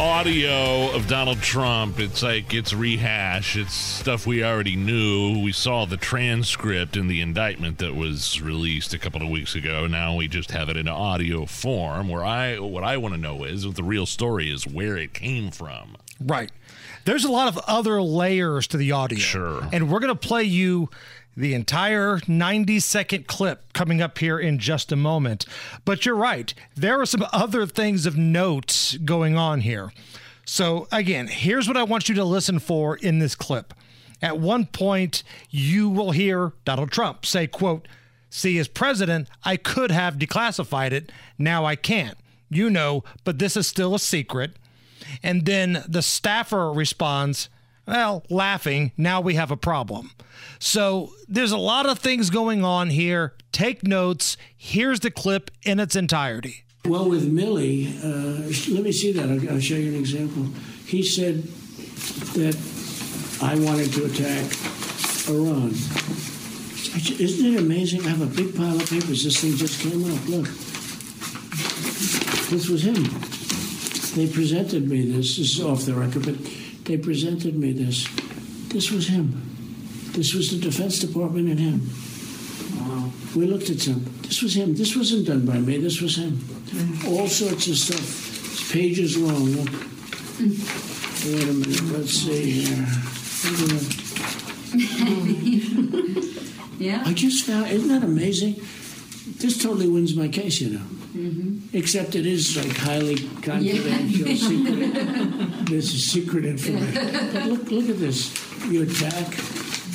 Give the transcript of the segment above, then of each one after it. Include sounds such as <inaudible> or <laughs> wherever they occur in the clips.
audio of Donald Trump. It's like it's rehash. It's stuff we already knew. We saw the transcript in the indictment that was released a couple of weeks ago. Now we just have it in audio form. Where I, what I want to know is what the real story is, where it came from. Right. There's a lot of other layers to the audio. Sure. And we're going to play you the entire 90 second clip coming up here in just a moment. But you're right, there are some other things of note going on here. So, again, here's what I want you to listen for in this clip. At one point, you will hear Donald Trump say, quote, See, as president, I could have declassified it. Now I can't. You know, but this is still a secret. And then the staffer responds, well, laughing, now we have a problem. So there's a lot of things going on here. Take notes. Here's the clip in its entirety. Well, with Milley, uh, let me see that. I'll, I'll show you an example. He said that I wanted to attack Iran. Isn't it amazing? I have a big pile of papers. This thing just came up. Look. This was him. They presented me this. This is off the record, but they presented me this. This was him. This was the Defense Department and him. Wow. We looked at some. This was him. This wasn't done by me. This was him. Mm. All sorts of stuff. It's pages long. Look. Mm. Wait a minute. Let's see here. <laughs> yeah. I just found. Isn't that amazing? This totally wins my case, you know. Mm-hmm. Except it is like highly confidential, yeah. secret. <laughs> this is secret information. But look, look at this. You attack,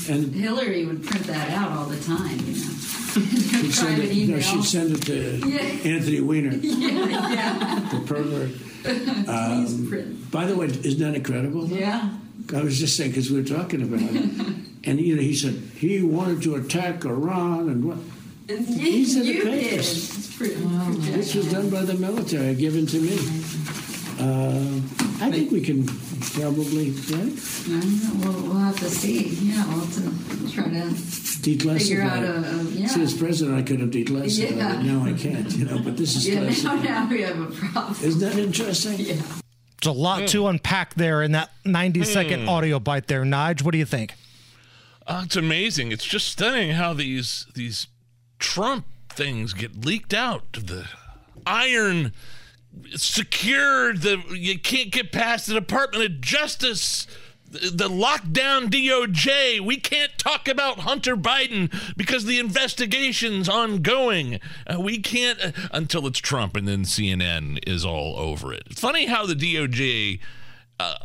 and Hillary would print that out all the time. You know. she'd, <laughs> send it, no, she'd send it to yeah. Anthony Weiner, <laughs> yeah, yeah. the pervert. Um, by the way, isn't that incredible? Though? Yeah. I was just saying because we were talking about it, and you know, he said he wanted to attack Iran and what. These are the papers. this was done by the military, given to me. Uh, I think we can probably, right? We'll, we'll have to see. Yeah, we'll have to try to declassify. Figure out a, a yeah. See, as president, I could have declassified yeah. it. Now I can't, you know, but this is yeah, <laughs> classified. Now, now we have a problem. Isn't that interesting? Yeah. There's a lot mm. to unpack there in that 90 second mm. audio bite there. Nige, what do you think? Uh, it's amazing. It's just stunning how these these Trump things get leaked out. The iron secured. The you can't get past the Department of Justice. The lockdown DOJ. We can't talk about Hunter Biden because the investigation's ongoing. Uh, we can't uh, until it's Trump, and then CNN is all over it. Funny how the DOJ uh,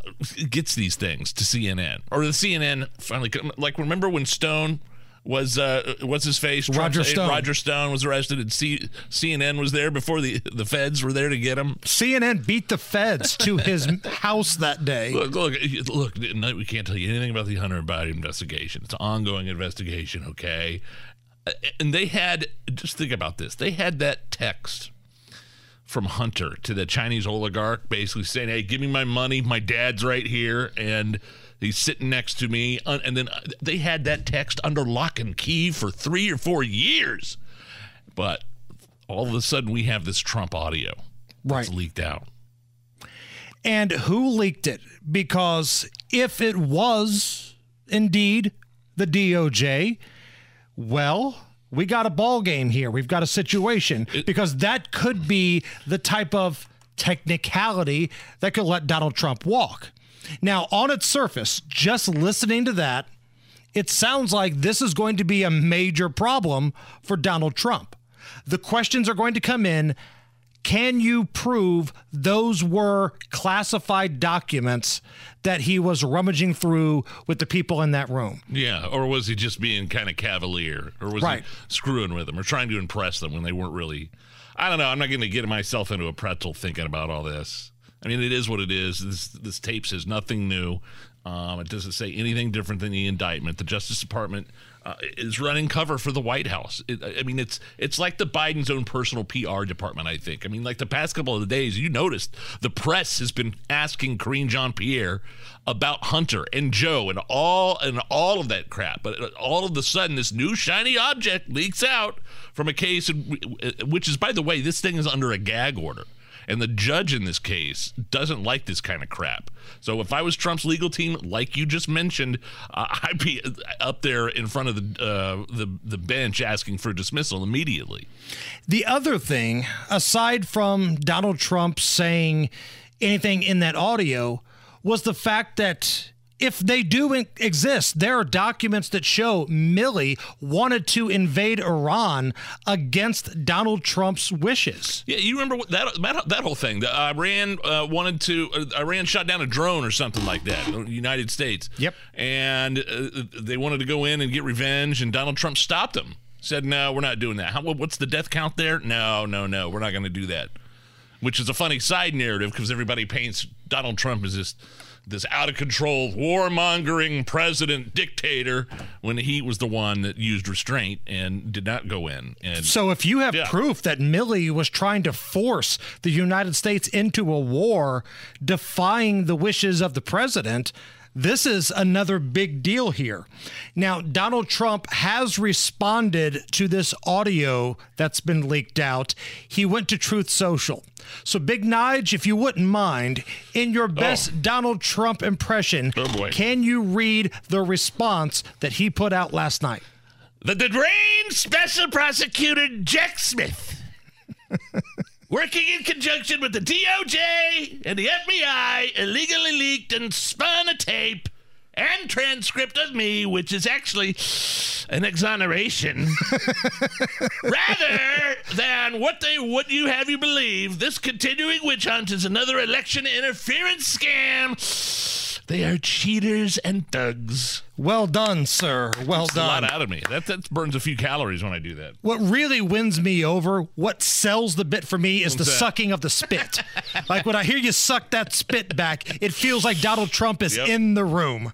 gets these things to CNN, or the CNN finally. Like, remember when Stone was uh what's his face Roger Stone. Roger Stone was arrested and C- CNN was there before the the feds were there to get him. CNN beat the feds to his <laughs> house that day. Look, look, look. We can't tell you anything about the Hunter Biden investigation. It's an ongoing investigation. Okay, and they had just think about this. They had that text from Hunter to the Chinese oligarch, basically saying, "Hey, give me my money. My dad's right here," and He's sitting next to me. And then uh, they had that text under lock and key for three or four years. But all of a sudden, we have this Trump audio right. leaked out. And who leaked it? Because if it was indeed the DOJ, well, we got a ball game here. We've got a situation it, because that could be the type of technicality that could let Donald Trump walk. Now, on its surface, just listening to that, it sounds like this is going to be a major problem for Donald Trump. The questions are going to come in can you prove those were classified documents that he was rummaging through with the people in that room? Yeah, or was he just being kind of cavalier, or was right. he screwing with them, or trying to impress them when they weren't really? I don't know. I'm not going to get myself into a pretzel thinking about all this. I mean, it is what it is. This this tape says nothing new. Um, it doesn't say anything different than the indictment. The Justice Department uh, is running cover for the White House. It, I mean, it's it's like the Biden's own personal PR department. I think. I mean, like the past couple of days, you noticed the press has been asking Karine Jean Pierre about Hunter and Joe and all and all of that crap. But all of a sudden, this new shiny object leaks out from a case, which is, by the way, this thing is under a gag order. And the judge in this case doesn't like this kind of crap. So if I was Trump's legal team, like you just mentioned, uh, <laughs> I'd be up there in front of the, uh, the the bench asking for dismissal immediately. The other thing, aside from Donald Trump saying anything in that audio, was the fact that if they do exist, there are documents that show Milley wanted to invade Iran against Donald Trump's wishes. Yeah, you remember that that, that whole thing? The Iran uh, wanted to uh, Iran shot down a drone or something like that. United States. Yep. And uh, they wanted to go in and get revenge, and Donald Trump stopped them. Said, "No, we're not doing that. How, what's the death count there? No, no, no, we're not going to do that." Which is a funny side narrative because everybody paints Donald Trump as this this out of control warmongering president dictator when he was the one that used restraint and did not go in. And so, if you have yeah. proof that Milley was trying to force the United States into a war, defying the wishes of the president, this is another big deal here. Now, Donald Trump has responded to this audio that's been leaked out. He went to Truth Social. So, Big Nige, if you wouldn't mind, in your oh. best oh. Donald Trump impression, oh can you read the response that he put out last night? The deranged special prosecutor Jack Smith working in conjunction with the DOJ and the FBI, illegally leaked and spun a tape and transcript of me, which is actually an exoneration, <laughs> rather than what they would you have you believe. This continuing witch hunt is another election interference scam they are cheaters and thugs. Well done, sir. Well That's done. A lot out of me. That that burns a few calories when I do that. What really wins me over, what sells the bit for me, is What's the that? sucking of the spit. <laughs> like when I hear you suck that spit back, it feels like Donald Trump is yep. in the room.